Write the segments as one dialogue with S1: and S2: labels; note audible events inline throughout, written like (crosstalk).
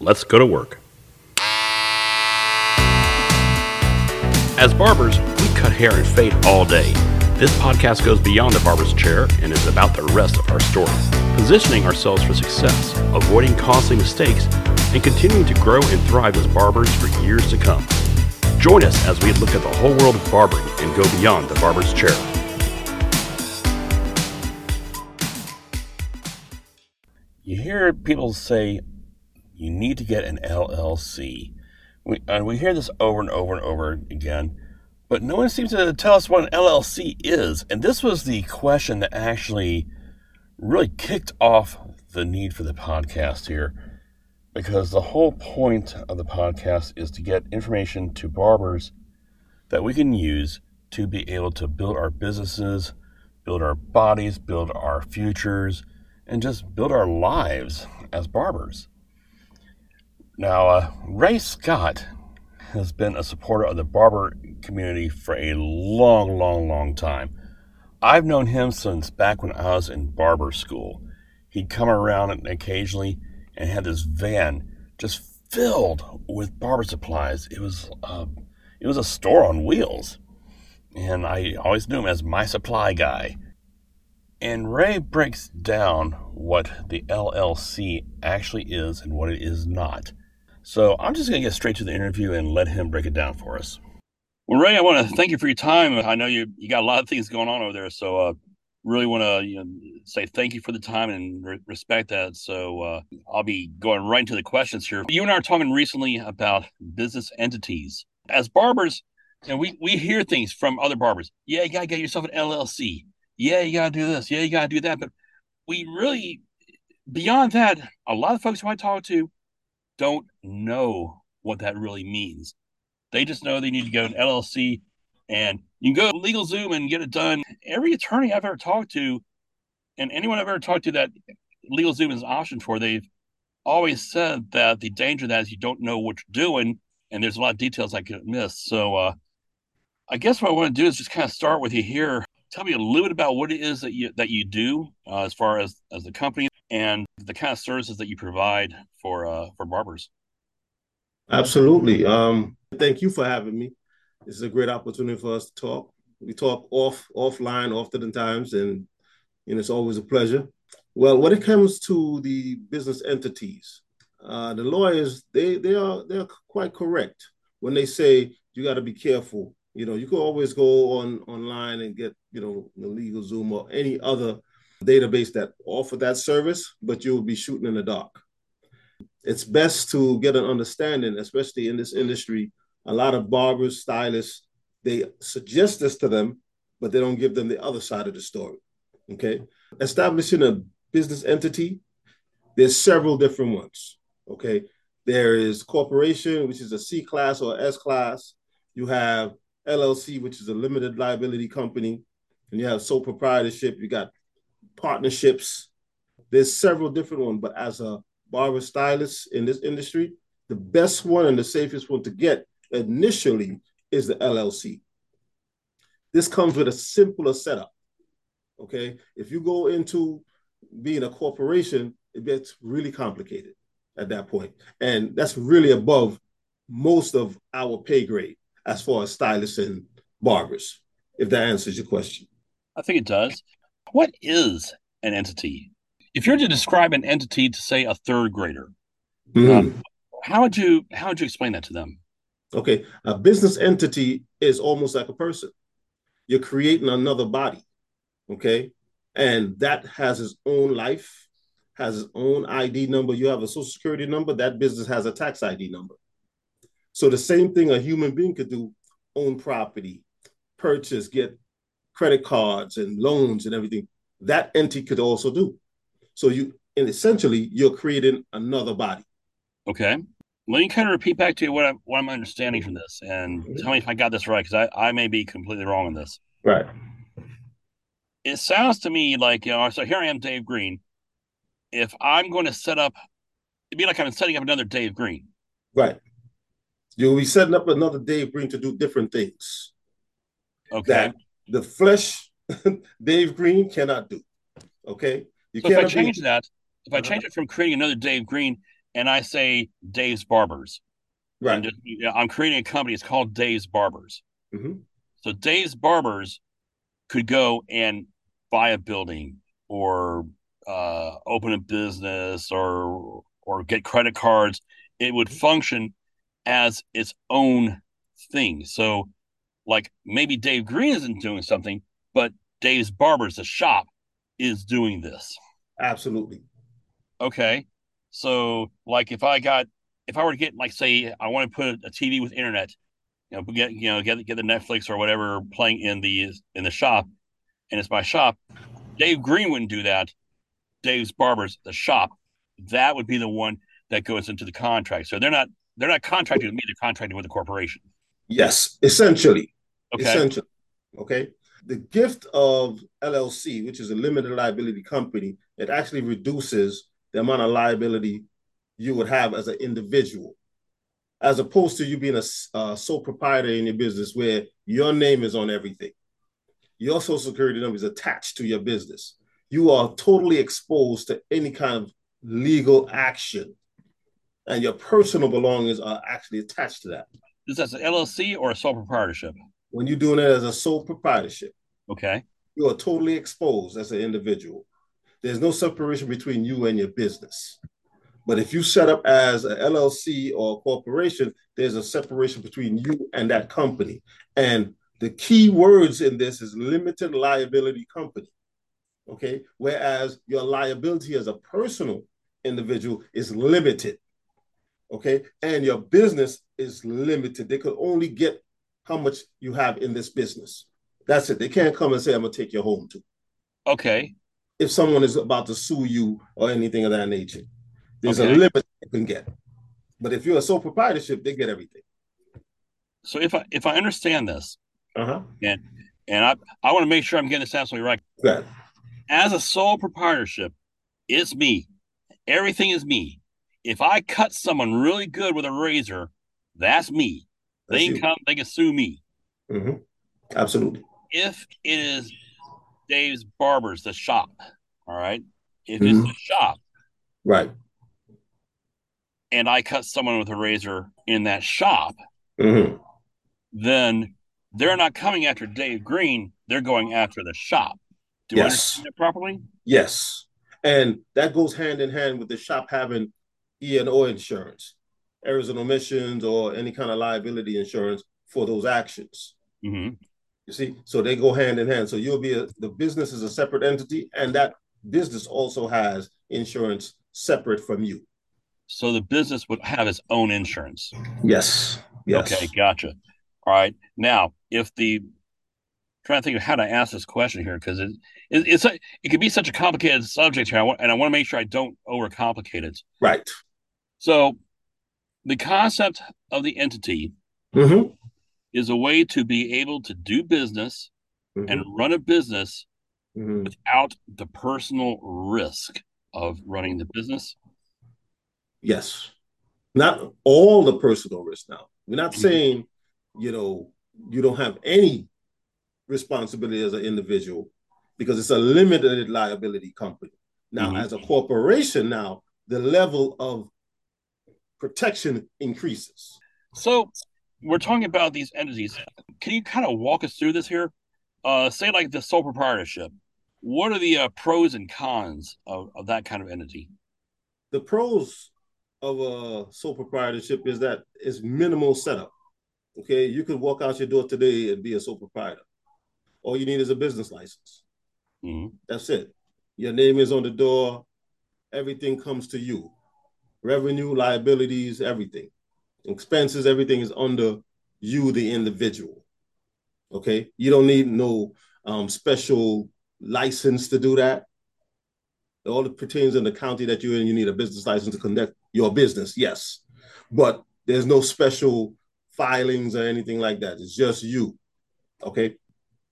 S1: Let's go to work. As barbers, we cut hair and fade all day. This podcast goes beyond the barber's chair and is about the rest of our story, positioning ourselves for success, avoiding costly mistakes, and continuing to grow and thrive as barbers for years to come. Join us as we look at the whole world of barbering and go beyond the barber's chair. You hear people say you need to get an LLC. We, and we hear this over and over and over again, but no one seems to tell us what an LLC is. And this was the question that actually really kicked off the need for the podcast here because the whole point of the podcast is to get information to barbers that we can use to be able to build our businesses, build our bodies, build our futures, and just build our lives as barbers. Now, uh, Rey Scott has been a supporter of the barber community for a long, long, long time. I've known him since back when I was in barber school. He'd come around occasionally and had this van just filled with barber supplies. It was uh, it was a store on wheels, and I always knew him as my supply guy. And Rey breaks down what the LLC actually is and what it is not. So I'm just going to get straight to the interview and let him break it down for us. Well, Rey, I want to thank you for your time. I know you you got a lot of things going on over there, so uh, really want to you know, say thank you for the time and re- respect that. So uh, I'll be going right into the questions here. You and I are talking recently about business entities. As barbers, know, we, we hear things from other barbers. Yeah, you got to get yourself an LLC. Yeah, you got to do this. Yeah, you got to do that. But we really, beyond that, a lot of folks who I talk to don't know what that really means. They just know they need to go an LLC and you can go to LegalZoom and get it done. Every attorney I've ever talked to, and anyone I've ever talked to that LegalZoom is an option for, they've always said that the danger of that is you don't know what you're doing, and there's a lot of details I could miss. So, uh, I guess what I want to do is just kind of start with you here. Tell me a little bit about what it is that you that you do uh, as far as as the company and the kind of services that you provide for uh, for barbers.
S2: Absolutely. Um, thank you for having me. This is a great opportunity for us to talk. We talk off offline often times, and know, it's always a pleasure. Well, when it comes to the business entities, uh, the lawyers they they are they're quite correct when they say you got to be careful. You know, you can always go on online and get you know the LegalZoom or any other database that offer that service, but you'll be shooting in the dark. It's best to get an understanding, especially in this industry. A lot of barbers, stylists, they suggest this to them, but they don't give them the other side of the story. Okay. Establishing a business entity, there's several different ones. Okay. There is corporation, which is a C class or S class. You have LLC, which is a limited liability company. And you have sole proprietorship. You got partnerships. There's several different ones, but as a barber stylist in this industry, the best one and the safest one to get initially is the LLC. This comes with a simpler setup. Okay. If you go into being a corporation, it gets really complicated at that point. And that's really above most of our pay grade as far as stylists and barbers, if that answers your question.
S1: I think it does. What is an entity? If you're to describe an entity to say a third grader, mm. how would you how would you explain that to them?
S2: Okay, a business entity is almost like a person. You're creating another body, okay, and that has its own life, has its own ID number. You have a social security number. That business has a tax ID number. So the same thing a human being could do: own property, purchase, get credit cards and loans and everything, that entity could also do. So you and essentially you're creating another body.
S1: Okay. Let me kind of repeat back to you what I'm what I'm understanding from this and mm-hmm. tell me if I got this right, because I, I may be completely wrong on this.
S2: Right.
S1: It sounds to me like, you know, so here I am, Dave Green. If I'm going to set up it'd be like I'm setting up another Dave Green.
S2: Right. You'll be setting up another Dave Green to do different things.
S1: Okay.
S2: That the flesh (laughs) Dave Green cannot do. Okay.
S1: You so if I change be... that, if I uh-huh. change it from creating another Dave Green, and I say Dave's Barbers.
S2: Right.
S1: Just, you know, I'm creating a company. It's called Dave's Barbers.
S2: Mm-hmm.
S1: So Dave's Barbers could go and buy a building or uh, open a business or or get credit cards. It would function as its own thing. So, like maybe Dave Green isn't doing something, but Dave's Barbers, the shop, is doing this.
S2: Absolutely.
S1: Okay. So, like, if I got, if I were to get, like, say, I want to put a TV with internet, you know, get, you know, get get the Netflix or whatever playing in the in the shop, and it's my shop. Dave Green wouldn't do that. Dave's Barbers, the shop, that would be the one that goes into the contract. So they're not they're not contracting with me; they're contracting with the corporation.
S2: Yes, essentially.
S1: Okay.
S2: Essentially. Okay. The gift of LLC, which is a limited liability company, it actually reduces the amount of liability you would have as an individual, as opposed to you being a, a sole proprietor in your business where your name is on everything. Your social security number is attached to your business. You are totally exposed to any kind of legal action, and your personal belongings are actually attached to that.
S1: Is that an LLC or a sole proprietorship?
S2: When you're doing it as a sole proprietorship,
S1: Okay.
S2: you are totally exposed as an individual. There's no separation between you and your business. But if you set up as an LLC or a corporation, there's a separation between you and that company. And the key words in this is limited liability company. Okay. Whereas your liability as a personal individual is limited. Okay. And your business is limited. They could only get how much you have in this business. That's it. They can't come and say, I'm going to take your home too.
S1: Okay.
S2: If someone is about to sue you or anything of that nature, there's
S1: Okay.
S2: a limit they can get. But if you're a sole proprietorship, they get everything.
S1: So if I if I understand this,
S2: Uh huh.
S1: and I I want to make sure I'm getting this absolutely right.
S2: Good.
S1: As a sole proprietorship, it's me. Everything is me. If I cut someone really good with a razor, that's me.
S2: That's
S1: they can
S2: you.
S1: come. They can sue me.
S2: hmm Absolutely.
S1: If it is Dave's Barbers, the shop, all right. If it's the shop
S2: Right.
S1: and I cut someone with a razor in that shop,
S2: hmm
S1: then they're not coming after Dave Green. They're going after the shop. Do I
S2: Yes.
S1: understand it properly?
S2: Yes. And that goes hand in hand with the shop having E and O insurance, errors and omissions, or any kind of liability insurance for those actions.
S1: hmm
S2: You see, so they go hand in hand. So you'll be a, the business is a separate entity, and that business also has insurance separate from you.
S1: So the business would have its own insurance.
S2: Yes. Yes.
S1: Okay, gotcha. All right. Now, if the trying to think of how to ask this question here because it, it it's a, it could be such a complicated subject here, I want, and I want to make sure I don't overcomplicate it.
S2: Right.
S1: So, the concept of the entity
S2: Mm-hmm.
S1: is a way to be able to do business and run a business
S2: Mhm.
S1: without the personal risk of running the business.
S2: Yes. Not all the personal risk now. We're not
S1: Mhm.
S2: saying, you know, you don't have any responsibility as an individual because it's a limited liability company. Now,
S1: Mhm.
S2: as a corporation, now the level of protection increases.
S1: So, we're talking about these entities. Can you kind of walk us through this here? Uh, say, like the sole proprietorship. What are the uh, pros and cons of, of that kind of entity?
S2: The pros of a sole proprietorship is that it's minimal setup. Okay, you could walk out your door today and be a sole proprietor. All you need is a business license.
S1: Mhm.
S2: That's it. Your name is on the door. Everything comes to you. Revenue, liabilities, everything. Expenses, everything is under you, the individual. Okay. You don't need no um, special license to do that. All it pertains in the county that you're in, you need a business license to conduct your business. Yes. But there's no special filings or anything like that. It's just you. Okay.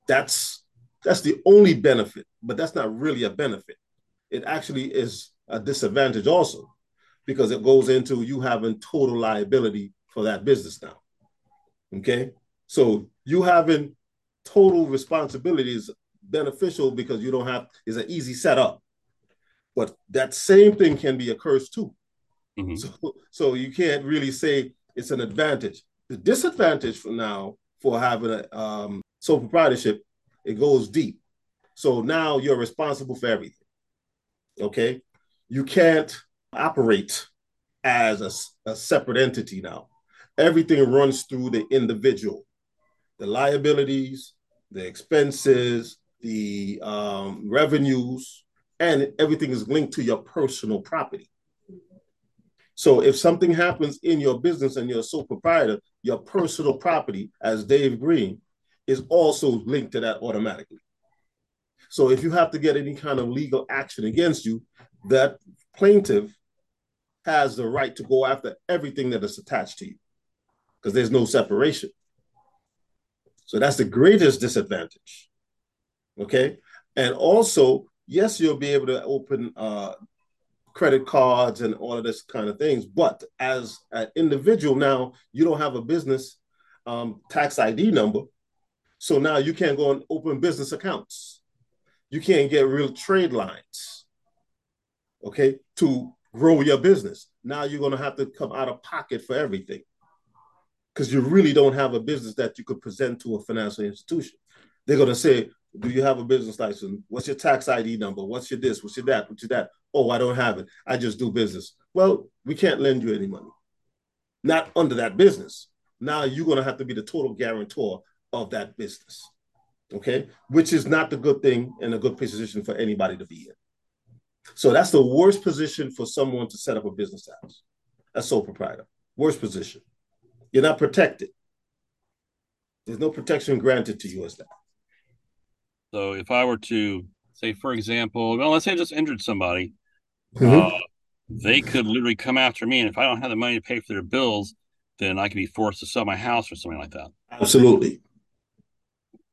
S2: That's that's the only benefit, but that's not really a benefit. It actually is a disadvantage also because it goes into you having total liability for that business now. Okay. So you having total responsibility is beneficial because you don't have is an easy setup. But that same thing can be a curse too. Mm-hmm. So, so you can't really say it's an advantage. The disadvantage for now for having a um, sole proprietorship, it goes deep. So now you're responsible for everything. Okay, you can't operate as a, a separate entity now. Everything runs through the individual, the liabilities, the expenses, the um, revenues, and everything is linked to your personal property. So if something happens in your business and you're a sole proprietor, your personal property, as Dave Green, is also linked to that automatically. So if you have to get any kind of legal action against you, that plaintiff has the right to go after everything that is attached to you because there's no separation. So that's the greatest disadvantage. Okay. And also, yes, you'll be able to open uh, credit cards and all of this kind of things. But as an individual now, you don't have a business um, tax ID number. So now you can't go and open business accounts. You can't get real trade lines, okay, to grow your business. Now you're going to have to come out of pocket for everything because you really don't have a business that you could present to a financial institution. They're going to say, Do you have a business license? What's your tax ID number? What's your this? What's your that? What's your that? Oh, I don't have it. I just do business. Well, we can't lend you any money. Not under that business. Now you're going to have to be the total guarantor of that business. Okay. Which is not the good thing and a good position for anybody to be in. So that's the worst position for someone to set up a business as a sole proprietor. Worst position. You're not protected. There's no protection granted to you as that.
S1: So if I were to say, for example, well, let's say I just injured somebody mm-hmm. uh, they could literally come after me. And if I don't have the money to pay for their bills, then I could be forced to sell my house or something like that.
S2: Absolutely.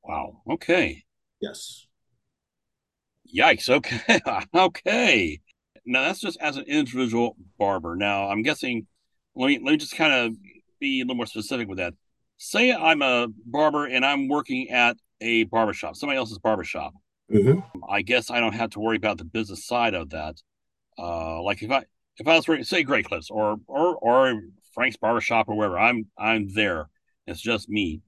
S1: Wow. Okay.
S2: Yes.
S1: Yikes. Okay. (laughs) okay. Now that's just as an individual barber. Now I'm guessing. Let me let me just kind of be a little more specific with that. Say I'm a barber and I'm working at a barbershop, somebody else's barbershop. Mm-hmm. I guess I don't have to worry about the business side of that. Uh, like if I if I was working, say Great Clips or or or Frank's Barbershop or wherever, I'm I'm there. It's just me,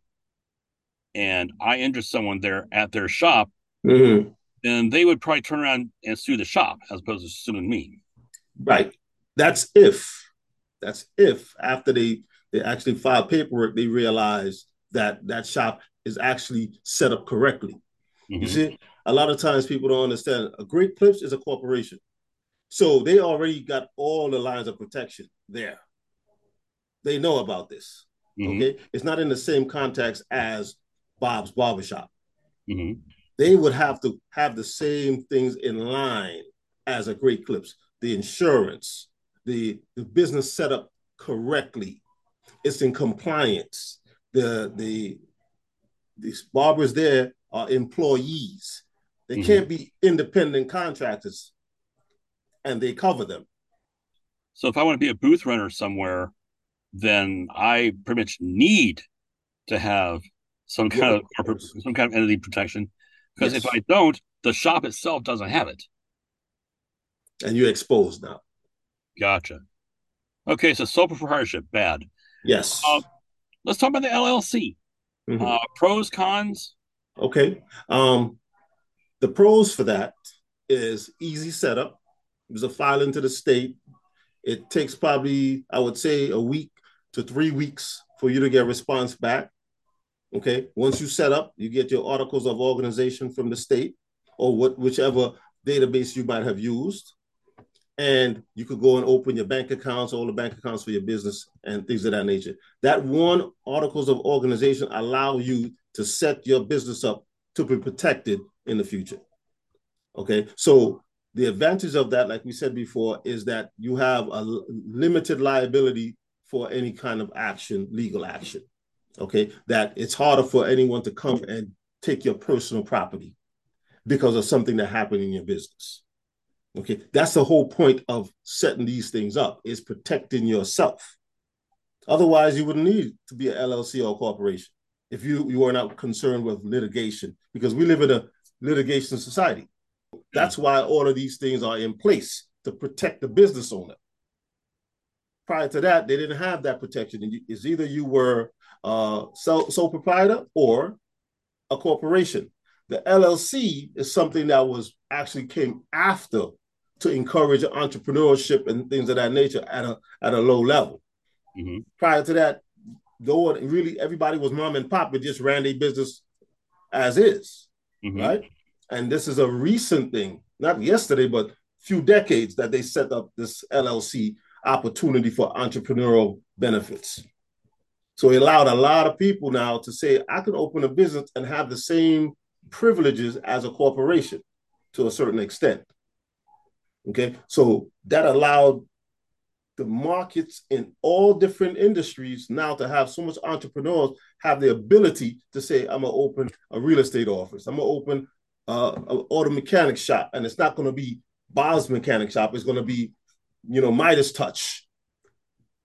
S1: and I injure someone there at their shop. Mm-hmm. Then they would probably turn around and sue the shop as opposed to suing me.
S2: Right. That's if. That's if after they they actually file paperwork, they realize that that shop is actually set up correctly. Mm-hmm. You see, a lot of times people don't understand. A Great Clips is a corporation. So they already got all the lines of protection there. They know about this. Mm-hmm. Okay. It's not in the same context as Bob's Barbershop. Mm-hmm. They would have to have the same things in line as a Great Clips the insurance, the, the business set up correctly, it's in compliance. The, the, these barbers there are employees. They mm-hmm. can't be independent contractors and they cover them.
S1: So if I want to be a booth runner somewhere, then I pretty much need to have some kind yeah, of some kind of entity protection because yes. if I don't, the shop itself doesn't have it.
S2: And you're exposed now.
S1: Gotcha. Okay, so sole proprietorship, bad.
S2: Yes.
S1: Uh, let's talk about the LLC. Mm-hmm. Uh, pros, cons.
S2: Okay. Um, the pros for that is easy setup. There's a filing to the state. It takes probably, I would say, a week to three weeks for you to get a response back. Okay. Once you set up, you get your articles of organization from the state or what whichever database you might have used. And you could go and open your bank accounts, all the bank accounts for your business and things of that nature. That one articles of organization allow you to set your business up to be protected in the future. Okay. So the advantage of that, like we said before, is that you have a limited liability for any kind of action, legal action. Okay, that it's harder for anyone to come and take your personal property because of something that happened in your business. Okay, that's the whole point of setting these things up is protecting yourself. Otherwise, you wouldn't need to be an LLC or corporation if you you are not concerned with litigation because we live in a litigation society. That's why all of these things are in place to protect the business owner. prior to that, they didn't have that protection. It's either you were uh, sole, sole proprietor or a corporation. The LLC is something that was actually came after to encourage entrepreneurship and things of that nature at a at a low level. Mm-hmm. Prior to that, though really everybody was mom and pop, but just ran their business as is, mm-hmm. right? And this is a recent thing, not yesterday, but few decades that they set up this LLC opportunity for entrepreneurial benefits. So it allowed a lot of people now to say, I can open a business and have the same privileges as a corporation to a certain extent. Okay, so that allowed the markets in all different industries now to have so much entrepreneurs have the ability to say, I'm gonna open a real estate office, I'm gonna open uh, an auto mechanic shop, and it's not gonna be Bob's mechanic shop, it's gonna be, you know, Midas Touch.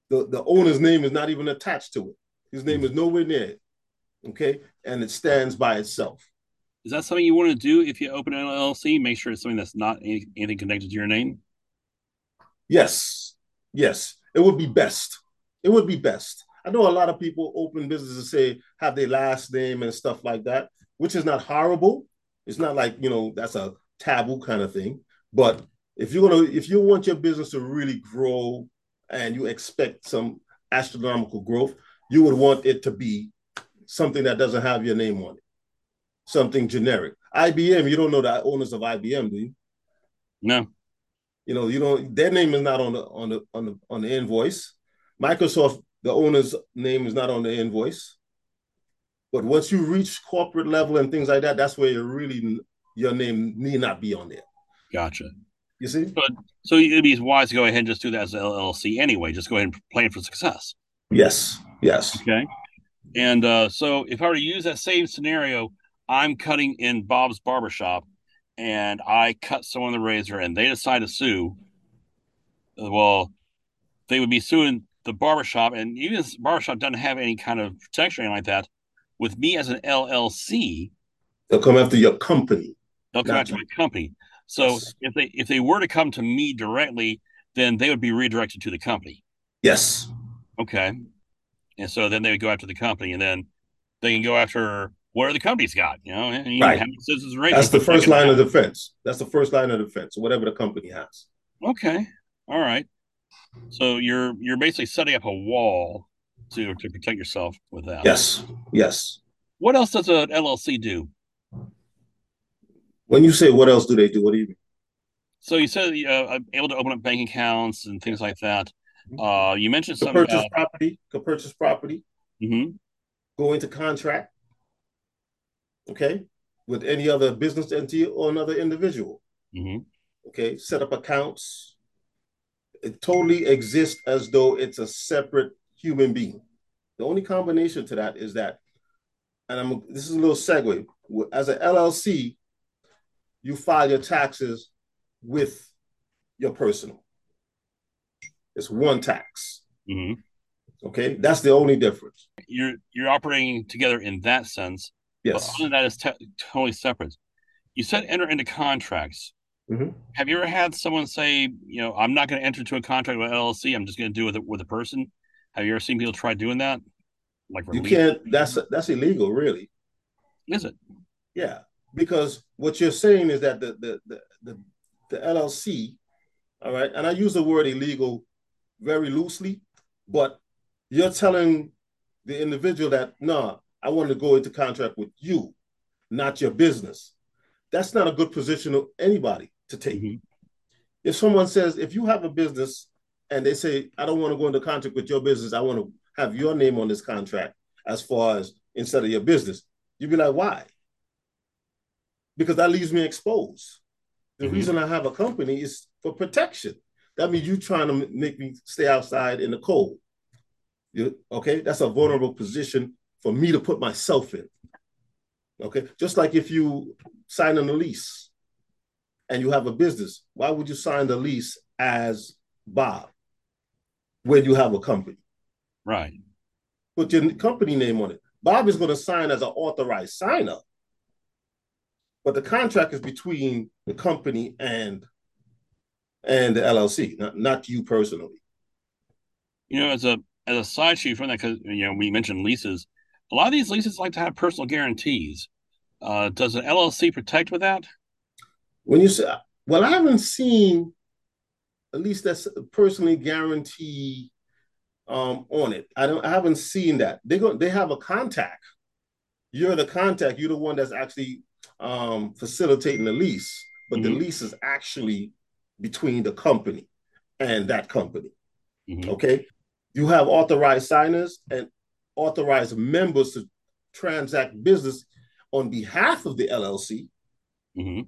S2: The, the owner's name is not even attached to it. His name is nowhere near it. Okay. And it stands by itself.
S1: Is that something you want to do if you open an LLC? Make sure it's something that's not anything connected to your name?
S2: Yes. Yes. It would be best. It would be best. I know a lot of people open businesses say have their last name and stuff like that, which is not horrible. It's not like, you know, that's a taboo kind of thing. But if you're gonna if you want your business to really grow and you expect some astronomical growth, you would want it to be something that doesn't have your name on it, something generic. IBM, you don't know the owners of IBM, do you?
S1: No.
S2: You know, you don't. Their name is not on the on the on the on the invoice. Microsoft, the owner's name is not on the invoice. But once you reach corporate level and things like that, that's where you really your name need not be on there.
S1: Gotcha.
S2: You see?
S1: But so it'd be wise to go ahead and just do that as an LLC anyway. Just go ahead and plan for success.
S2: Yes. Yes.
S1: Okay. And uh, so if I were to use that same scenario, I'm cutting in Bob's barbershop and I cut someone the razor and they decide to sue. Uh, well, they would be suing the barbershop, and even if barbershop doesn't have any kind of protection or anything like that, with me as an LLC,
S2: they'll come after your company.
S1: They'll come after my company. So yes. if they if they were to come to me directly, then they would be redirected to the company.
S2: Yes.
S1: Okay. And so then they would go after the company, and then they can go after what the company's got. You know, and you
S2: right. That's the first line of defense. That's the first line of defense. Whatever the company has.
S1: Okay. All right. So you're you're basically setting up a wall to to protect yourself with that.
S2: Yes. Yes.
S1: What else does an LLC do?
S2: When you say what else do they do, what do you mean?
S1: So you said you uh, able to open up bank accounts and things like that. Uh, you mentioned to something
S2: purchase about... property, to purchase property,
S1: mm-hmm.
S2: go into contract, okay, with any other business entity or another individual.
S1: Mm-hmm.
S2: Okay, set up accounts. It totally exists as though it's a separate human being. The only combination to that is that, and I'm this is a little segue. As an LLC, you file your taxes with your personal. It's one tax.
S1: Mm-hmm.
S2: Okay, that's the only difference.
S1: You're you're operating together in that sense.
S2: Yes.
S1: But other than that is te- totally separate. You said enter into contracts.
S2: Mm-hmm.
S1: Have you ever had someone say, you know, I'm not going to enter into a contract with LLC. I'm just going to do it with a, with a person. Have you ever seen people try doing that?
S2: Like you can't. That's that's illegal, really.
S1: Is it?
S2: Yeah, because what you're saying is that the the the, the, the LLC, all right, and I use the word illegal very loosely, but you're telling the individual that, nah, I want to go into contract with you, not your business. That's not a good position of anybody to take. Mm-hmm. If someone says, if you have a business and they say, I don't want to go into contract with your business, I want to have your name on this contract as far as instead of your business, you'd be like, why? Because that leaves me exposed. The mm-hmm. reason I have a company is for protection. That means you're trying to make me stay outside in the cold. You, okay, that's a vulnerable position for me to put myself in. Okay, just like if you sign on a lease and you have a business, why would you sign the lease as Bob when you have a company?
S1: Right.
S2: Put your company name on it. Bob is going to sign as an authorized signer, but the contract is between the company and and the LLC, not, not you personally.
S1: You know, as a as a side sheet from that, because you know we mentioned leases, a lot of these leases like to have personal guarantees. Uh, does an LLC protect with that?
S2: When you say, well, I haven't seen at least that's personally guaranteed um, on it. I don't. I haven't seen that. They go. They have a contact. You're the contact. You're the one that's actually um, facilitating the lease, but mm-hmm. the lease is actually between the company and that company. Mm-hmm. Okay. You have authorized signers and authorized members to transact business on behalf of the LLC. Mm-hmm.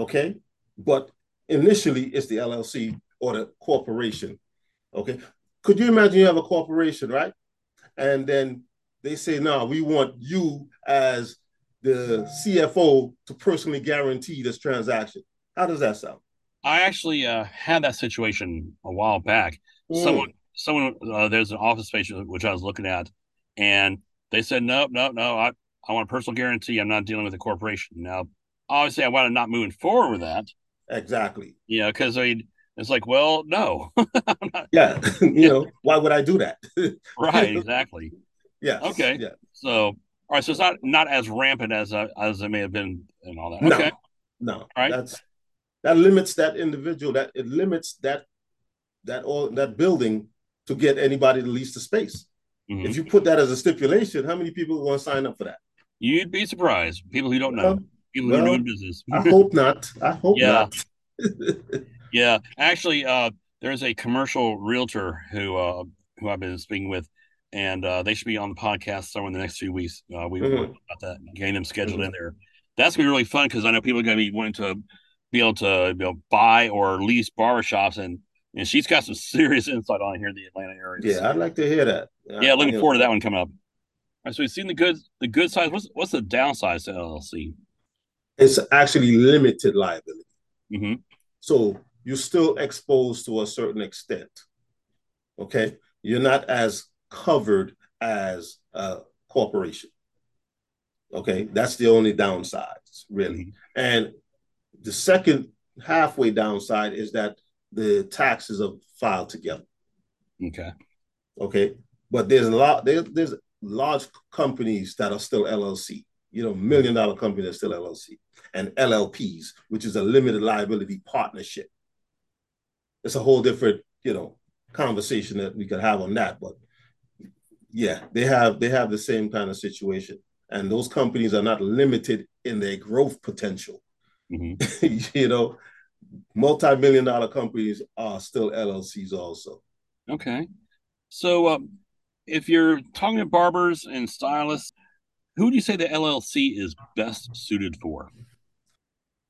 S2: Okay. But initially, it's the LLC or the corporation. Okay. Could you imagine you have a corporation, right? And then they say, no, we want you as the CFO to personally guarantee this transaction. How does that sound?
S1: I actually uh, had that situation a while back. Mm. Someone, someone, uh, there's an office space which I was looking at, and they said, no, no, no, I, I want a personal guarantee. I'm not dealing with a corporation. Now, obviously, I wanted not moving forward with that.
S2: Exactly.
S1: Yeah, because I mean, it's like, well, no. (laughs)
S2: yeah, (laughs) you know, why would I do that? (laughs)
S1: right, exactly.
S2: Yeah.
S1: Okay.
S2: Yeah.
S1: So, all right. So it's not not as rampant as uh, as it may have been and all that.
S2: No,
S1: okay.
S2: No. All right. That's that limits that individual. That it limits that that all that building to get anybody to lease the space. Mm-hmm. If you put that as a stipulation, how many people want to sign up for that?
S1: You'd be surprised. People who don't know. Well, people well, who are doing business.
S2: I hope not. I hope yeah. not. (laughs)
S1: yeah. Actually, uh, there's a commercial realtor who uh, who I've been speaking with and uh, they should be on the podcast somewhere in the next few weeks. Uh, we mm-hmm. about that, getting them scheduled mm-hmm. in there. That's gonna be really fun because I know people are gonna be wanting to be able to you know, buy or lease barbershops, and and she's got some serious insight on here in the Atlanta area.
S2: Yeah, so. I'd like to hear that.
S1: Yeah, looking forward to that one coming up. All right, so we've seen the good the good side. What's what's the downside to LLC?
S2: It's actually limited liability. Mm-hmm. So you're still exposed to a certain extent. Okay, you're not as covered as a corporation. Okay, that's the only downside, really. Mm-hmm. And the second halfway downside is that the taxes are filed together.
S1: Okay.
S2: Okay. But there's a lot there, there's large companies that are still LLC, you know, million dollar company that's still LLC, and LLPs, which is a limited liability partnership. It's a whole different, you know, conversation that we could have on that. But yeah, they have they have the same kind of situation, and those companies are not limited in their growth potential. Mm-hmm. (laughs) you know, multi-million dollar companies are still LLCs also.
S1: Okay, so um, if you're talking to barbers and stylists, who do you say the LLC is best suited for?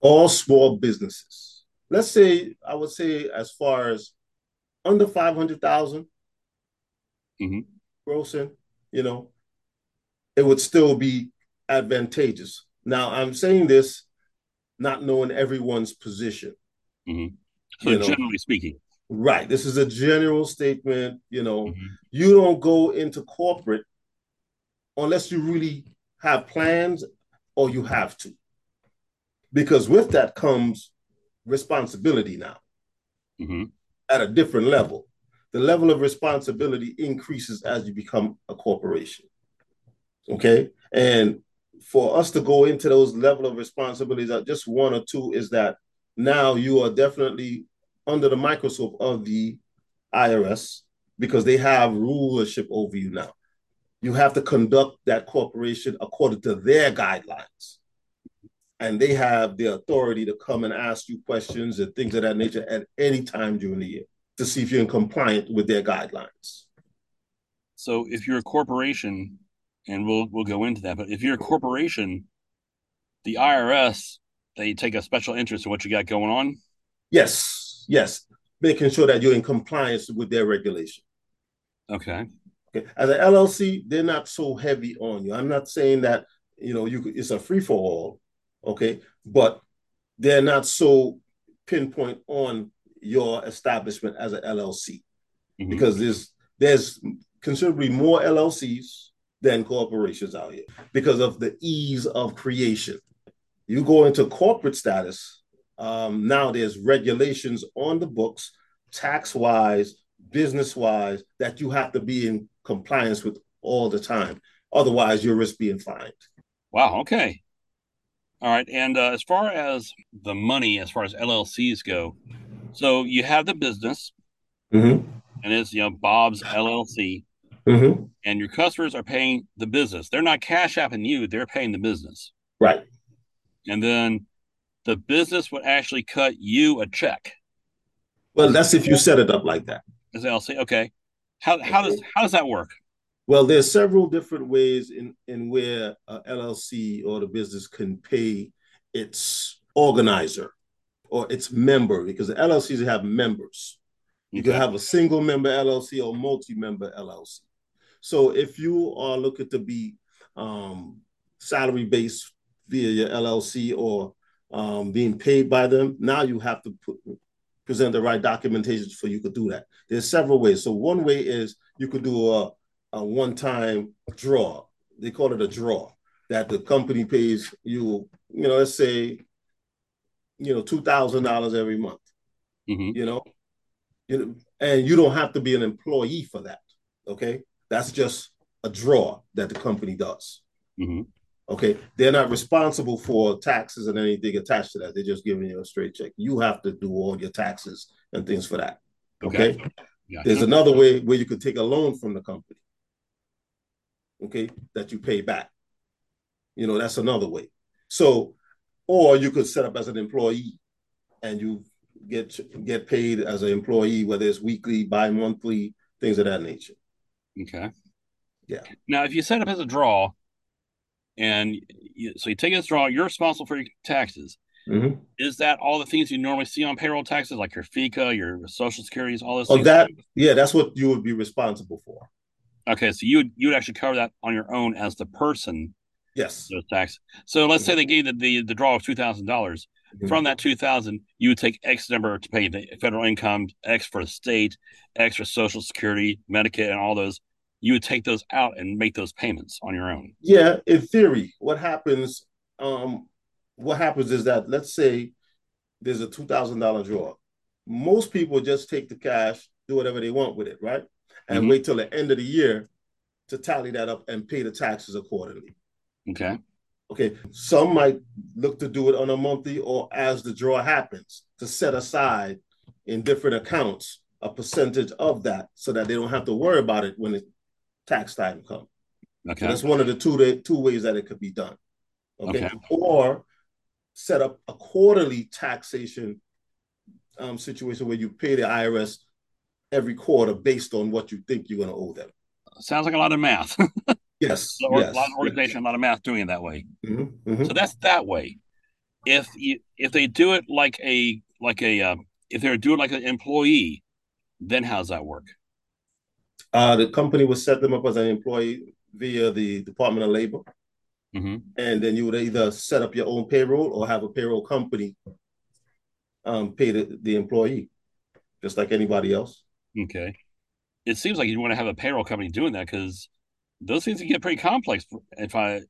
S2: All small businesses. Let's say I would say as far as under five hundred thousand. Mm-hmm grossing, you know, it would still be advantageous. Now, I'm saying this not knowing everyone's position.
S1: Mm-hmm. So, you know, generally speaking,
S2: right? This is a general statement. You know, mm-hmm. you don't go into corporate unless you really have plans or you have to, because with that comes responsibility now mm-hmm. at a different level the level of responsibility increases as you become a corporation. Okay. And for us to go into those level of responsibilities, uh, just one or two is that now you are definitely under the microscope of the IRS because they have rulership over you now. You have to conduct that corporation according to their guidelines. And they have the authority to come and ask you questions and things of that nature at any time during the year to see if you're in compliant with their guidelines.
S1: So if you're a corporation, and we'll we'll go into that, but if you're a corporation, the IRS they take a special interest in what you got going on.
S2: Yes, yes, making sure that you're in compliance with their regulation.
S1: Okay.
S2: Okay. As an LLC, they're not so heavy on you. I'm not saying that you know you it's a free for all, okay, but they're not so pinpoint on your establishment as an LLC mm-hmm. because there's there's considerably more LLCs than corporations out here because of the ease of creation. You go into corporate status, um, now there's regulations on the books, tax wise, business wise that you have to be in compliance with all the time. Otherwise, you risk being fined.
S1: Wow. Okay. All right. And uh, as far as the money, as far as LLCs go, so you have the business,
S2: mm-hmm.
S1: and it's you know Bob's LLC,
S2: mm-hmm.
S1: and your customers are paying the business. They're not cash apping you; they're paying the business.
S2: Right.
S1: And then the business would actually cut you a check.
S2: Well, that's if you set it up like that.
S1: As LLC, okay. How how does how does that work?
S2: Well, there's several different ways in, in where a LLC or the business can pay its organizer or its member, because the LLCs have members. You okay. can have a single member LLC or multi-member LLC. So if you are looking to be um, salary based via your LLC or um, being paid by them, now you have to put, present the right documentation for you could do that. There's several ways. So one way is you could do a a one-time draw. They call it a draw that the company pays you. You know, let's say, you know, two thousand dollars every month.
S1: Mm-hmm.
S2: You know, you know, and you don't have to be an employee for that. Okay, that's just a draw that the company does.
S1: Mm-hmm.
S2: Okay, they're not responsible for taxes and anything attached to that. They're just giving you a straight check. You have to do all your taxes and things for that. Okay. okay? There's another way where you could take a loan from the company okay, that you pay back. You know, that's another way. So, or you could set up as an employee and you get get paid as an employee, whether it's weekly, bi-monthly, things of that nature.
S1: Okay.
S2: Yeah.
S1: Now, if you set up as a draw, and you, so you take it as a draw, you're responsible for your taxes.
S2: Mm-hmm.
S1: Is that all the things you normally see on payroll taxes, like your FICA, your Social Securities, all those?
S2: Oh, that yeah, that's what you would be responsible for.
S1: Okay, so you would you would actually cover that on your own as the person.
S2: Yes.
S1: Those tax. So let's say they gave the the, the draw of two thousand dollars. Mm-hmm. From that two thousand, you would take X number to pay the federal income, X for the state, X for Social Security, Medicaid, and all those. You would take those out and make those payments on your own.
S2: Yeah, in theory, what happens? Um, what happens is that let's say there's a two thousand dollar draw. Most people just take the cash, do whatever they want with it, right? and mm-hmm. wait till the end of the year to tally that up and pay the taxes accordingly.
S1: Okay.
S2: Okay. Some might look to do it on a monthly or as the draw happens to set aside in different accounts a percentage of that so that they don't have to worry about it when the tax time comes.
S1: Okay.
S2: So that's one of the two two ways that it could be done. Okay. okay. Or set up a quarterly taxation um, situation where you pay the IRS every quarter based on what you think you're going to owe them.
S1: Sounds like a lot of math. (laughs)
S2: yes,
S1: a
S2: yes,
S1: lot of organization,
S2: yes.
S1: a lot of math doing it that way.
S2: Mm-hmm, mm-hmm.
S1: So that's that way. If you, if they do it like a like a uh, if they do it like an employee, then how's that work?
S2: Uh, the company would set them up as an employee via the Department of Labor,
S1: mm-hmm.
S2: and then you would either set up your own payroll or have a payroll company um, pay the, the employee, just like anybody else.
S1: Okay. It seems like you want to have a payroll company doing that because those things can get pretty complex. If I,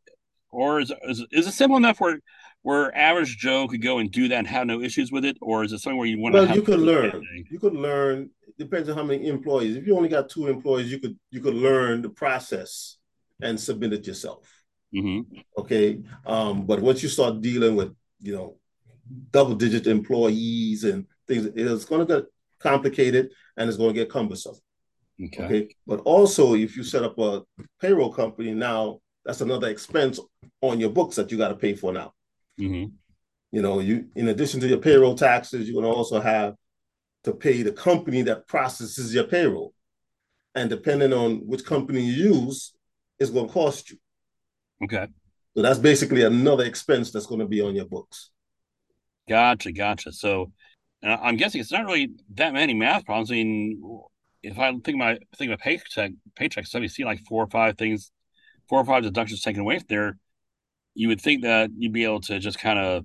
S1: or is, is is it simple enough where where average Joe could go and do that and have no issues with it, or is it something where you want
S2: well,
S1: to?
S2: Well, you could learn. You could learn. Depends on how many employees. If you only got two employees, you could you could learn the process and submit it yourself.
S1: Mm-hmm.
S2: Okay, um, but once you start dealing with you know double digit employees and things, it's going to get complicated and it's going to get cumbersome.
S1: Okay. okay.
S2: But also, if you set up a payroll company now, that's another expense on your books that you got to pay for now.
S1: Mm-hmm.
S2: You know, you in addition to your payroll taxes, you're going to also have to pay the company that processes your payroll, and depending on which company you use, it's going to cost you.
S1: Okay.
S2: So that's basically another expense that's going to be on your books.
S1: Gotcha, gotcha. So I'm guessing it's not really that many math problems. I mean, if I think my think of paycheck paycheck stuff, you see like four or five things, four or five deductions taken away from there. You would think that you'd be able to just kind of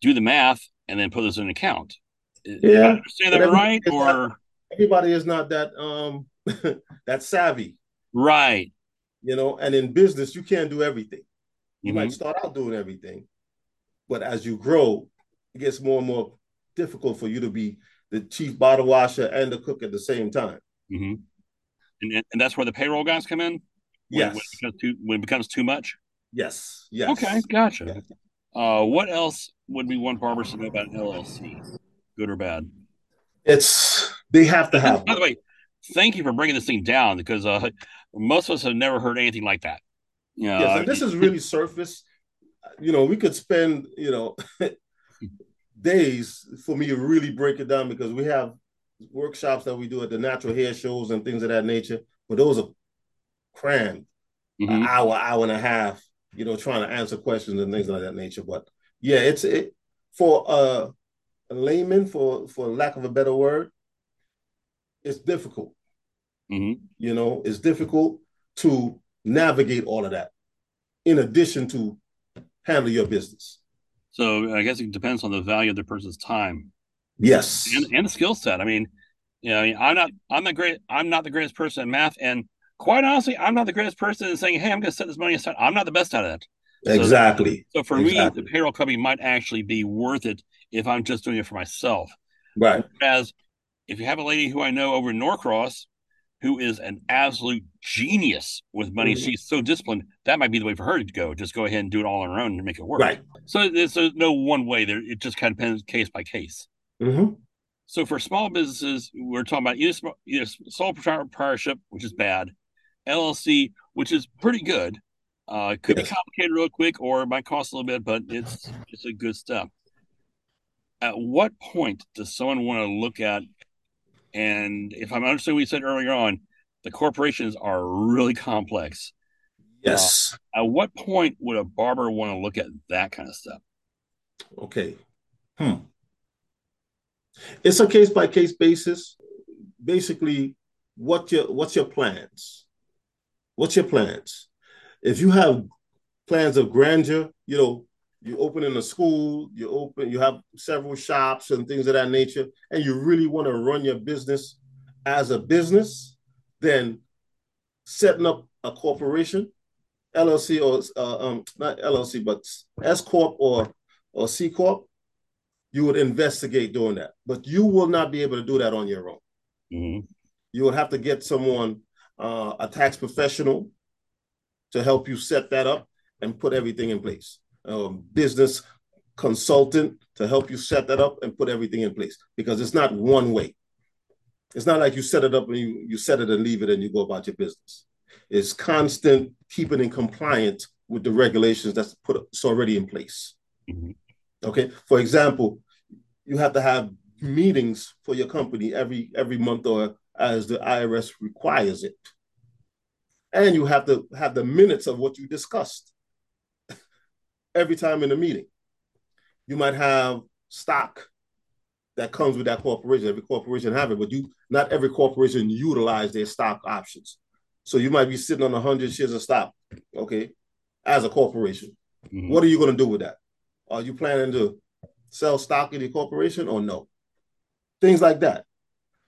S1: do the math and then put this in an account.
S2: Yeah,
S1: say that right? Or
S2: not, everybody is not that um (laughs) that savvy,
S1: right?
S2: You know, and in business, you can't do everything. You mm-hmm. might start out doing everything, but as you grow, it gets more and more difficult for you to be the chief bottle washer, and the cook at the same time.
S1: Mm-hmm. And, and that's where the payroll guys come in.
S2: Yes.
S1: When, when, it, becomes too, when it becomes too much.
S2: Yes. Yes.
S1: Okay, gotcha.
S2: Yes.
S1: Uh, what else would we want barbers to know about an LLC, good or bad?
S2: It's they have to have. (laughs)
S1: By the way, thank you for bringing this thing down because uh, most of us have never heard anything like that.
S2: Yeah, yes, and this is really surface. You know, we could spend you know (laughs) days for me to really break it down because we have workshops that we do at the natural hair shows and things of that nature. But those are crammed, mm-hmm. an hour, hour and a half. You know, trying to answer questions and things like that nature. But yeah, it's it for uh, a layman, for for lack of a better word, it's difficult.
S1: Mm-hmm.
S2: You know, it's difficult to navigate all of that in addition to handle your business.
S1: So I guess it depends on the value of the person's time.
S2: Yes.
S1: And, and the skill set. I mean, you know, I mean, I'm not I'm the great I'm not the greatest person in math. And quite honestly, I'm not the greatest person in saying, hey, I'm gonna set this money aside. I'm not the best at it.
S2: Exactly.
S1: So, so for
S2: exactly.
S1: me, the payroll company might actually be worth it if I'm just doing it for myself.
S2: Right.
S1: As if you have a lady who I know over in Norcross who is an absolute genius with money. Mm-hmm. She's so disciplined. That might be the way for her to go. Just go ahead and do it all on her own and make it work.
S2: Right.
S1: So there's, there's no one way there. It just kind of depends case by case.
S2: Mm-hmm.
S1: So for small businesses, we're talking about either, either sole proprietorship, which is bad, LLC, which is pretty good. Uh, could yes. be complicated real quick, or it might cost a little bit, but it's it's a good stuff. At what point does someone want to look at and if I'm understanding what you said earlier on, the corporations are really complex.
S2: Yes.
S1: Uh, at what point would a barber want to look at that kind of stuff?
S2: Okay. Hmm. It's a case by case basis. Basically, what your what's your plans? What's your plans? If you have plans of grandeur, you know, you open in a school, you open, you have several shops and things of that nature, and you really want to run your business as a business, then setting up a corporation, LLC or uh, um, not LLC, but S corp or or C corp, you would investigate doing that. But you will not be able to do that on your own.
S1: Mm-hmm.
S2: You would have to get someone, uh, a tax professional, to help you set that up and put everything in place um, business consultant to help you set that up and put everything in place because it's not one way. It's not like you set it up and you, you set it and leave it and you go about your business. It's constant keeping in compliance with the regulations that's put it's already in place.
S1: Mm-hmm.
S2: Okay. For example, you have to have meetings for your company every every month or as the IRS requires it. And you have to have the minutes of what you discussed every time in a meeting. You might have stock that comes with that corporation. Every corporation have it, but you not every corporation utilize their stock options. So you might be sitting on hundred shares of stock, okay, as a corporation. Mm-hmm. What are you going to do with that? Are you planning to sell stock in the corporation or no? Things like that.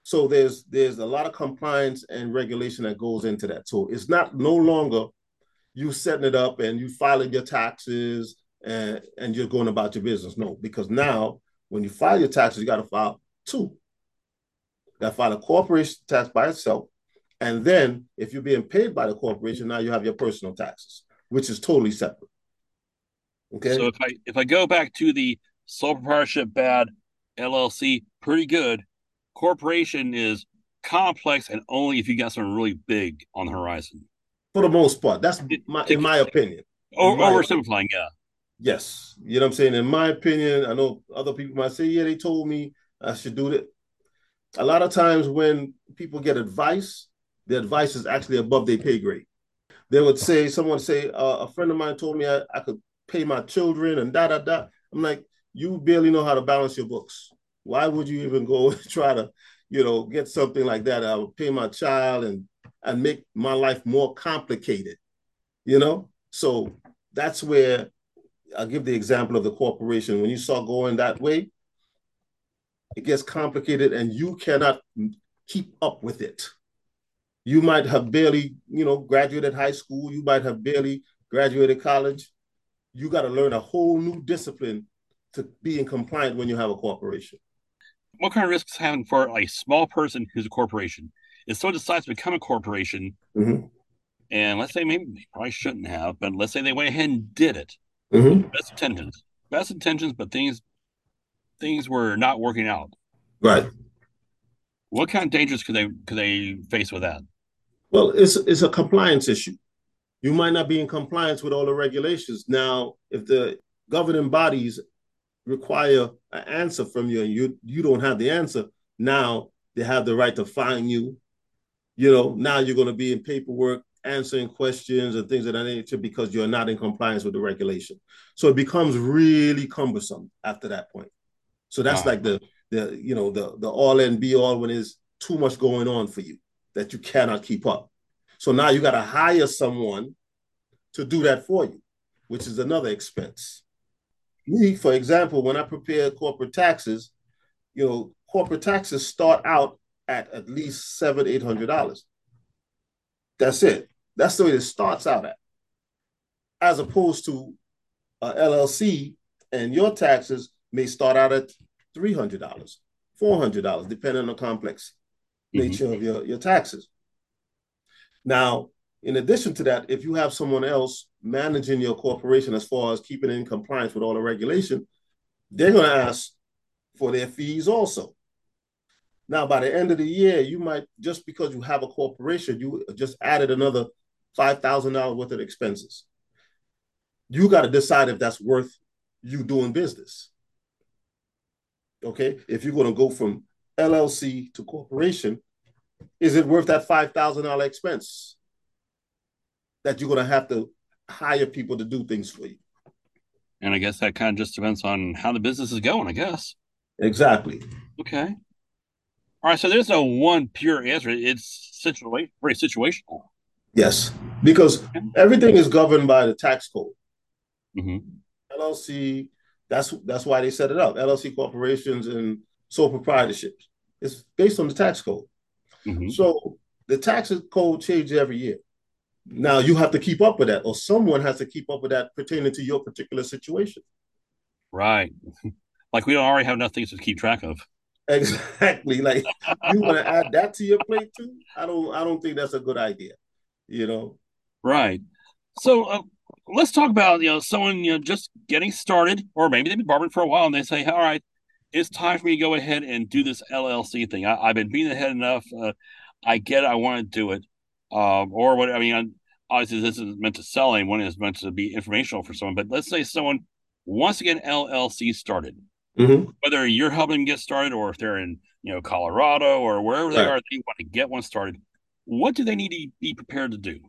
S2: So there's there's a lot of compliance and regulation that goes into that. So it's not no longer you setting it up and you filing your taxes and, and you're going about your business. No, because now when you file your taxes, you got to file two. You got to file a corporation tax by itself. And then if you're being paid by the corporation, now you have your personal taxes, which is totally separate. Okay.
S1: So if I if I go back to the sole proprietorship bad, LLC pretty good, corporation is complex and only if you got something really big on the horizon
S2: for the most part. That's my, in my opinion.
S1: Or, oversimplifying, yeah.
S2: Yes, you know what I'm saying. In my opinion, I know other people might say, "Yeah, they told me I should do that." A lot of times, when people get advice, the advice is actually above their pay grade. They would say, someone say, uh, "A friend of mine told me I, I could pay my children and da da da." I'm like, you barely know how to balance your books. Why would you even go (laughs) try to, you know, get something like that? I would pay my child and and make my life more complicated, you know? So that's where I'll give the example of the corporation. When you start going that way, it gets complicated and you cannot keep up with it. You might have barely, you know, graduated high school, you might have barely graduated college. You got to learn a whole new discipline to be in compliant when you have a corporation.
S1: what kind of risks happen for a small person who's a corporation? If someone decides to become a corporation, mm-hmm. and let's say maybe they probably shouldn't have, but let's say they went ahead and did it. Mm-hmm. Best intentions, best intentions, but things things were not working out.
S2: Right.
S1: What kind of dangers could they could they face with that?
S2: Well, it's it's a compliance issue. You might not be in compliance with all the regulations. Now, if the governing bodies require an answer from you and you you don't have the answer, now they have the right to fine you. You know, now you're going to be in paperwork answering questions and things of that nature because you're not in compliance with the regulation. So it becomes really cumbersome after that point. So that's wow. like the the you know the the all and be all when there's too much going on for you that you cannot keep up. So now you got to hire someone to do that for you, which is another expense. Me, for example, when I prepare corporate taxes, you know, corporate taxes start out at at least seven, eight hundred dollars. That's it. That's the way it starts out at. As opposed to a LLC, and your taxes may start out at three hundred dollars, four hundred dollars, depending on the complex mm-hmm. nature of your, your taxes. Now, in addition to that, if you have someone else managing your corporation as far as keeping in compliance with all the regulation, they're going to ask for their fees also. Now, by the end of the year, you might just because you have a corporation, you just added another five thousand dollars worth of expenses. You got to decide if that's worth you doing business. Okay, if you're going to go from LLC to corporation, is it worth that five thousand dollar expense? that you're going to have to hire people to do things for you.
S1: And I guess that kind of just depends on how the business is going, I guess.
S2: Exactly.
S1: Okay. All right. So there's no one pure answer. It's situation, very situational.
S2: Yes, because everything is governed by the tax code. Mm-hmm. LLC. That's that's why they set it up. LLC corporations and sole proprietorships. It's based on the tax code. Mm-hmm. So the tax code changes every year. Now you have to keep up with that, or someone has to keep up with that pertaining to your particular situation.
S1: Right. (laughs) Like we don't already have enough things to keep track of.
S2: Exactly. Like you want to add that to your plate too? I don't. I don't think that's a good idea. You know.
S1: Right. So uh, let's talk about you know someone you know just getting started, or maybe they've been barbering for a while, and they say, "All right, it's time for me to go ahead and do this LLC thing. I, have been being ahead enough. Uh, I get it. I want to do it um, or what I mean, obviously this isn't meant to sell anyone; it's meant to be informational for someone. But let's say someone wants to get an LLC started, mm-hmm. whether you're helping them get started, or if they're in you know Colorado or wherever right. they are, they want to get one started. What do they need to be prepared to do?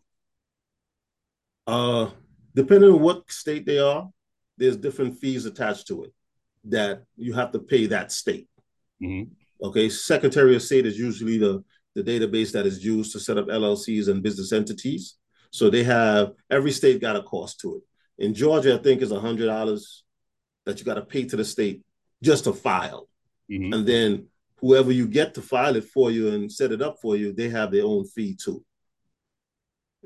S2: Uh, depending on what state they are, there's different fees attached to it that you have to pay that state. Mm-hmm. Okay, Secretary of State is usually the the database that is used to set up LLCs and business entities. So they have every state got a cost to it. In Georgia, I think is hundred dollars that you got to pay to the state just a file, mm-hmm. and then whoever you get to file it for you and set it up for you, they have their own fee too.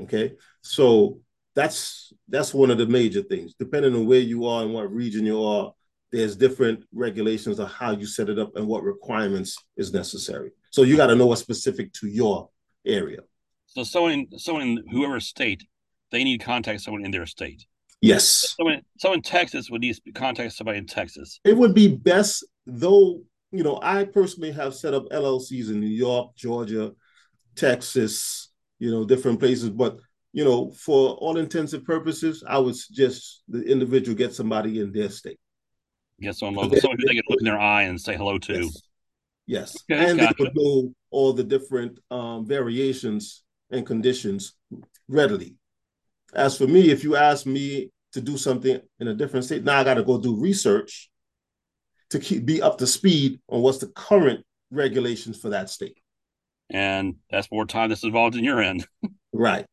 S2: Okay, so that's that's one of the major things. Depending on where you are and what region you are, there's different regulations of how you set it up and what requirements is necessary. So you got to know what's specific to your area.
S1: So someone, someone in whoever state, they need to contact someone in their state.
S2: Yes.
S1: Someone, someone in Texas would need to contact somebody in Texas.
S2: It would be best, though. You know, I personally have set up LLCs in New York, Georgia, Texas. You know, different places, but you know, for all intensive purposes, I would suggest the individual get somebody in their state.
S1: Get someone local, someone who they can look in their eye and say hello to.
S2: Yes. Yes, okay, and gotcha. they would know all the different um, variations and conditions readily. As for me, if you ask me to do something in a different state, now I got to go do research to keep be up to speed on what's the current regulations for that state.
S1: And that's more time that's involved in your end. (laughs)
S2: right.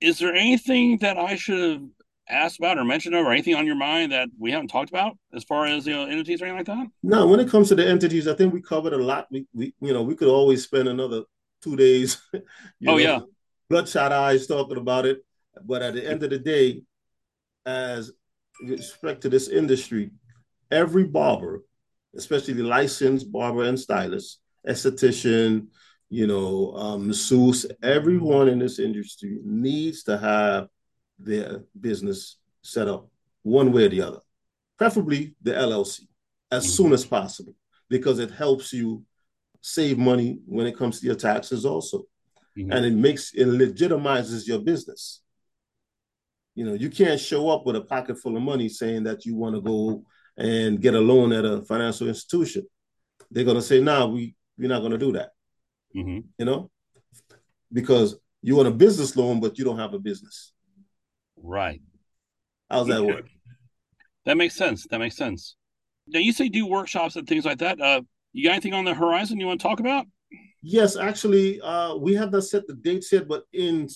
S1: Is there anything that I should have asked about or mentioned or anything on your mind that we haven't talked about as far as you know entities or anything like that?
S2: No, when it comes to the entities, I think we covered a lot. We, we you know we could always spend another two days. (laughs) oh
S1: know, yeah,
S2: bloodshot eyes talking about it. But at the end of the day, as respect to this industry, every barber especially the licensed barber and stylist, esthetician, you know, um, masseuse, everyone in this industry needs to have their business set up one way or the other, preferably the LLC as soon as possible, because it helps you save money when it comes to your taxes also. Mm-hmm. And it makes it legitimizes your business. You know, you can't show up with a pocket full of money saying that you want to go and get a loan at a financial institution. They're going to say, "Nah, we we're not going to do that." Mm-hmm. You know, because you want a business loan, but you don't have a business.
S1: Right.
S2: How's that work?
S1: That makes sense. That makes sense. Now you say do workshops and things like that. Uh, you got anything on the horizon you want to talk about?
S2: Yes, actually, uh, we have not set the dates yet, but in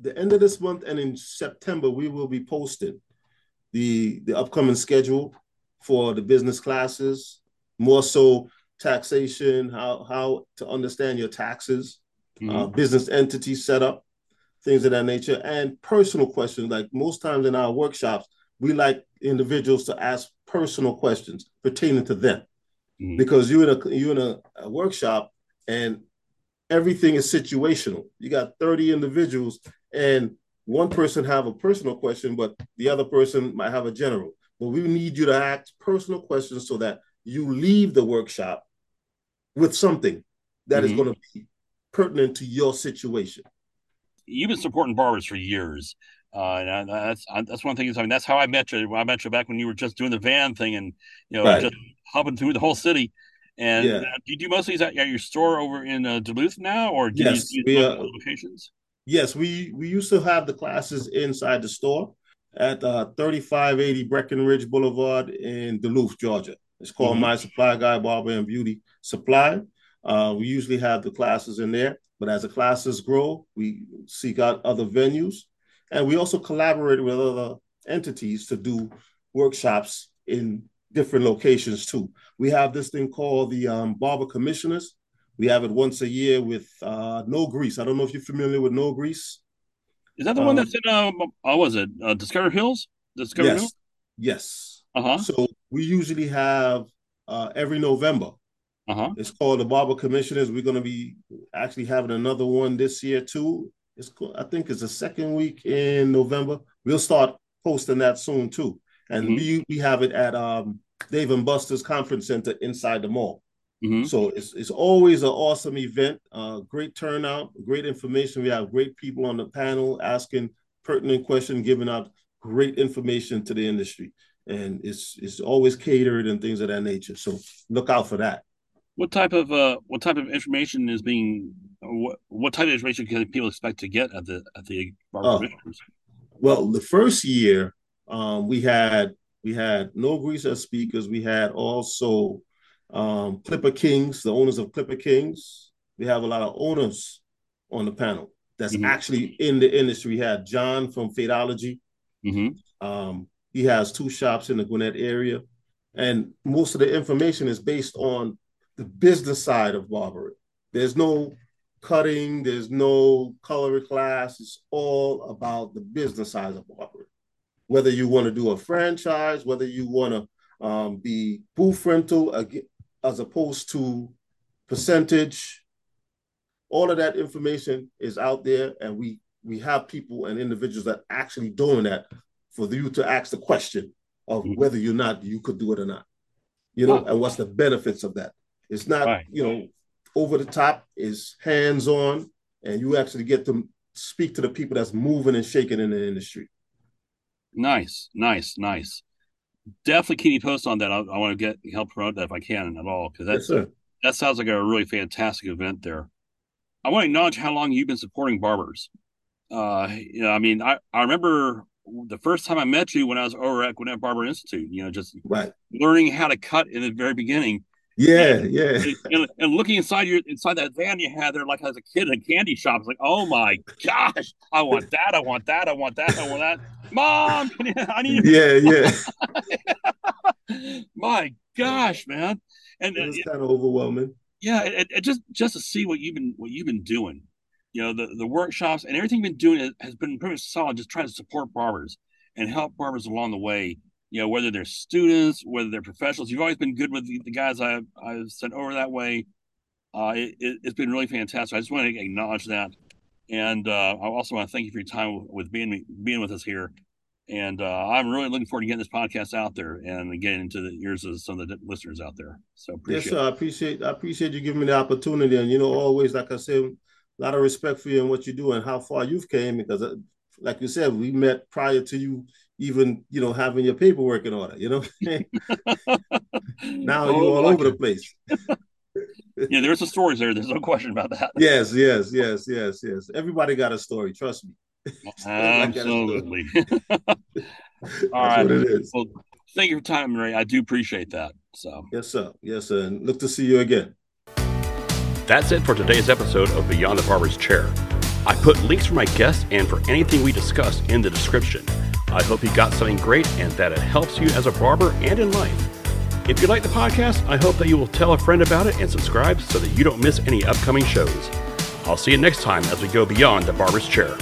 S2: the end of this month and in September, we will be posting the the upcoming schedule for the business classes, more so taxation, how how to understand your taxes, mm-hmm. uh, business entity setup, things of that nature, and personal questions. Like most times in our workshops, we like individuals to ask personal questions pertaining to them, mm-hmm. because you in a you in a, a workshop and everything is situational. You got thirty individuals, and one person have a personal question, but the other person might have a general. But we need you to ask personal questions so that you leave the workshop with something that mm-hmm. is going to be pertinent to your situation.
S1: You've been supporting barbers for years. Uh, and that's that's one thing. is I mean, that's how I met you. I met you back when you were just doing the van thing, and you know, right. just hopping through the whole city. And yeah. uh, do you do most of these at, your store over in uh, Duluth now, or do
S2: yes,
S1: you
S2: we, uh, locations? Yes, we we used to have the classes inside the store at uh, 3580 Breckenridge Boulevard in Duluth, Georgia. It's called mm-hmm. My Supply Guy Barber and Beauty Supply. Uh, we usually have the classes in there, but as the classes grow, we seek out other venues. And we also collaborate with other entities to do workshops in different locations too. We have this thing called the um, Barber Commissioners. We have it once a year with uh, No Grease. I don't know if you're familiar with No Grease.
S1: Is that the one that's in, uh, oh, was it uh, Discover Mills?
S2: Discover yes. Mills? Yes. Uh-huh. So we usually have uh, every November. Uh-huh. It's called the Barber Commissioners. We're going to be actually having another one this year too. It's I think it's the second week in November. We'll start posting that soon too. And mm-hmm. we we have it at um, Dave and Buster's Conference Center inside the mall. Mm-hmm. So it's it's always an awesome event. Uh, great turnout, great information. We have great people on the panel asking pertinent questions, giving out great information to the industry, and it's it's always catered and things of that nature. So look out for that.
S1: What type of uh, what type of information is being what, what type of information can people expect to get at the at the barber uh,
S2: Well, the first year um, we had we had no grease as speakers. We had also um, Clipper Kings, the owners of Clipper Kings. We have a lot of owners on the panel that's mm-hmm. actually in the industry. We had John from Fadeology. Mm-hmm. Um, he has two shops in the Gwinnett area. And most of the information is based on the business side of barbering. There's no cutting, there's no color class. It's all about the business side of barbering. Whether you want to do a franchise, whether you want to um, be booth rental, as opposed to percentage. All of that information is out there, and we we have people and individuals that actually doing that for you to ask the question of mm-hmm. whether you're not you could do it or not. You know, and what's the benefits of that? It's not, right. you know, over the top, is hands on, and you actually get to speak to the people that's moving and shaking in the industry.
S1: Nice, nice, nice definitely keep me posted on that. I, I, want to get help promote that if I can at all because that's yes, that sounds like a really fantastic event there. I want to acknowledge how long you've been supporting barbers. Uh, you know, I mean, I, I remember the first time I met you when I was over at Gwinnett Barber Institute. You know, just
S2: right.
S1: learning how to cut in the very beginning.
S2: Yeah, and, yeah.
S1: And, and, looking inside your inside that van you had there, like as a kid in a candy shop, it's like, oh my gosh, I want that, I want that, I want that, I want that. Mom, (laughs) I need.
S2: Yeah,
S1: yeah. (laughs) my gosh, man, and
S2: it's kind of overwhelming.
S1: Yeah, it, it, just just to see what you've been what you've been doing, you know, the the workshops and everything you've been doing has been pretty solid. Just trying to support barbers and help barbers along the way you know, whether they're students, whether they're professionals. You've always been good with the, the guys I, I've sent over that way. Uh, it, has been really fantastic. I just want to acknowledge that. And uh, I also want to thank you for your time with being being with us here. And uh, I'm really looking forward to getting this podcast out there and getting into the ears of some of the listeners out there. So appreciate
S2: yes, sir. I appreciate I appreciate you giving me the opportunity. And you know, always like I said, a lot of respect for you and what you do and how far you've came because, uh, like you said, we met prior to you even you know having your paperwork in order. You know, (laughs) (laughs) now oh, you're all over the place. (laughs) (laughs)
S1: yeah, there's some stories there. There's no question about that. (laughs)
S2: Yes, yes, yes, yes, yes. Everybody got a story. Trust me. (laughs)
S1: Absolutely. All right. What it is. Well, thank you for time, Rey. I do appreciate that. So.
S2: Yes, sir. Yes, sir. And look to see you again.
S1: That's it for today's episode of Beyond the Barber's Chair. I put links for my guests and for anything we discussed in the description. I hope you got something great and that it helps you as a barber and in life. If you like the podcast, I hope that you will tell a friend about it and subscribe so that you don't miss any upcoming shows. I'll see you next time as we go beyond the barber's chair.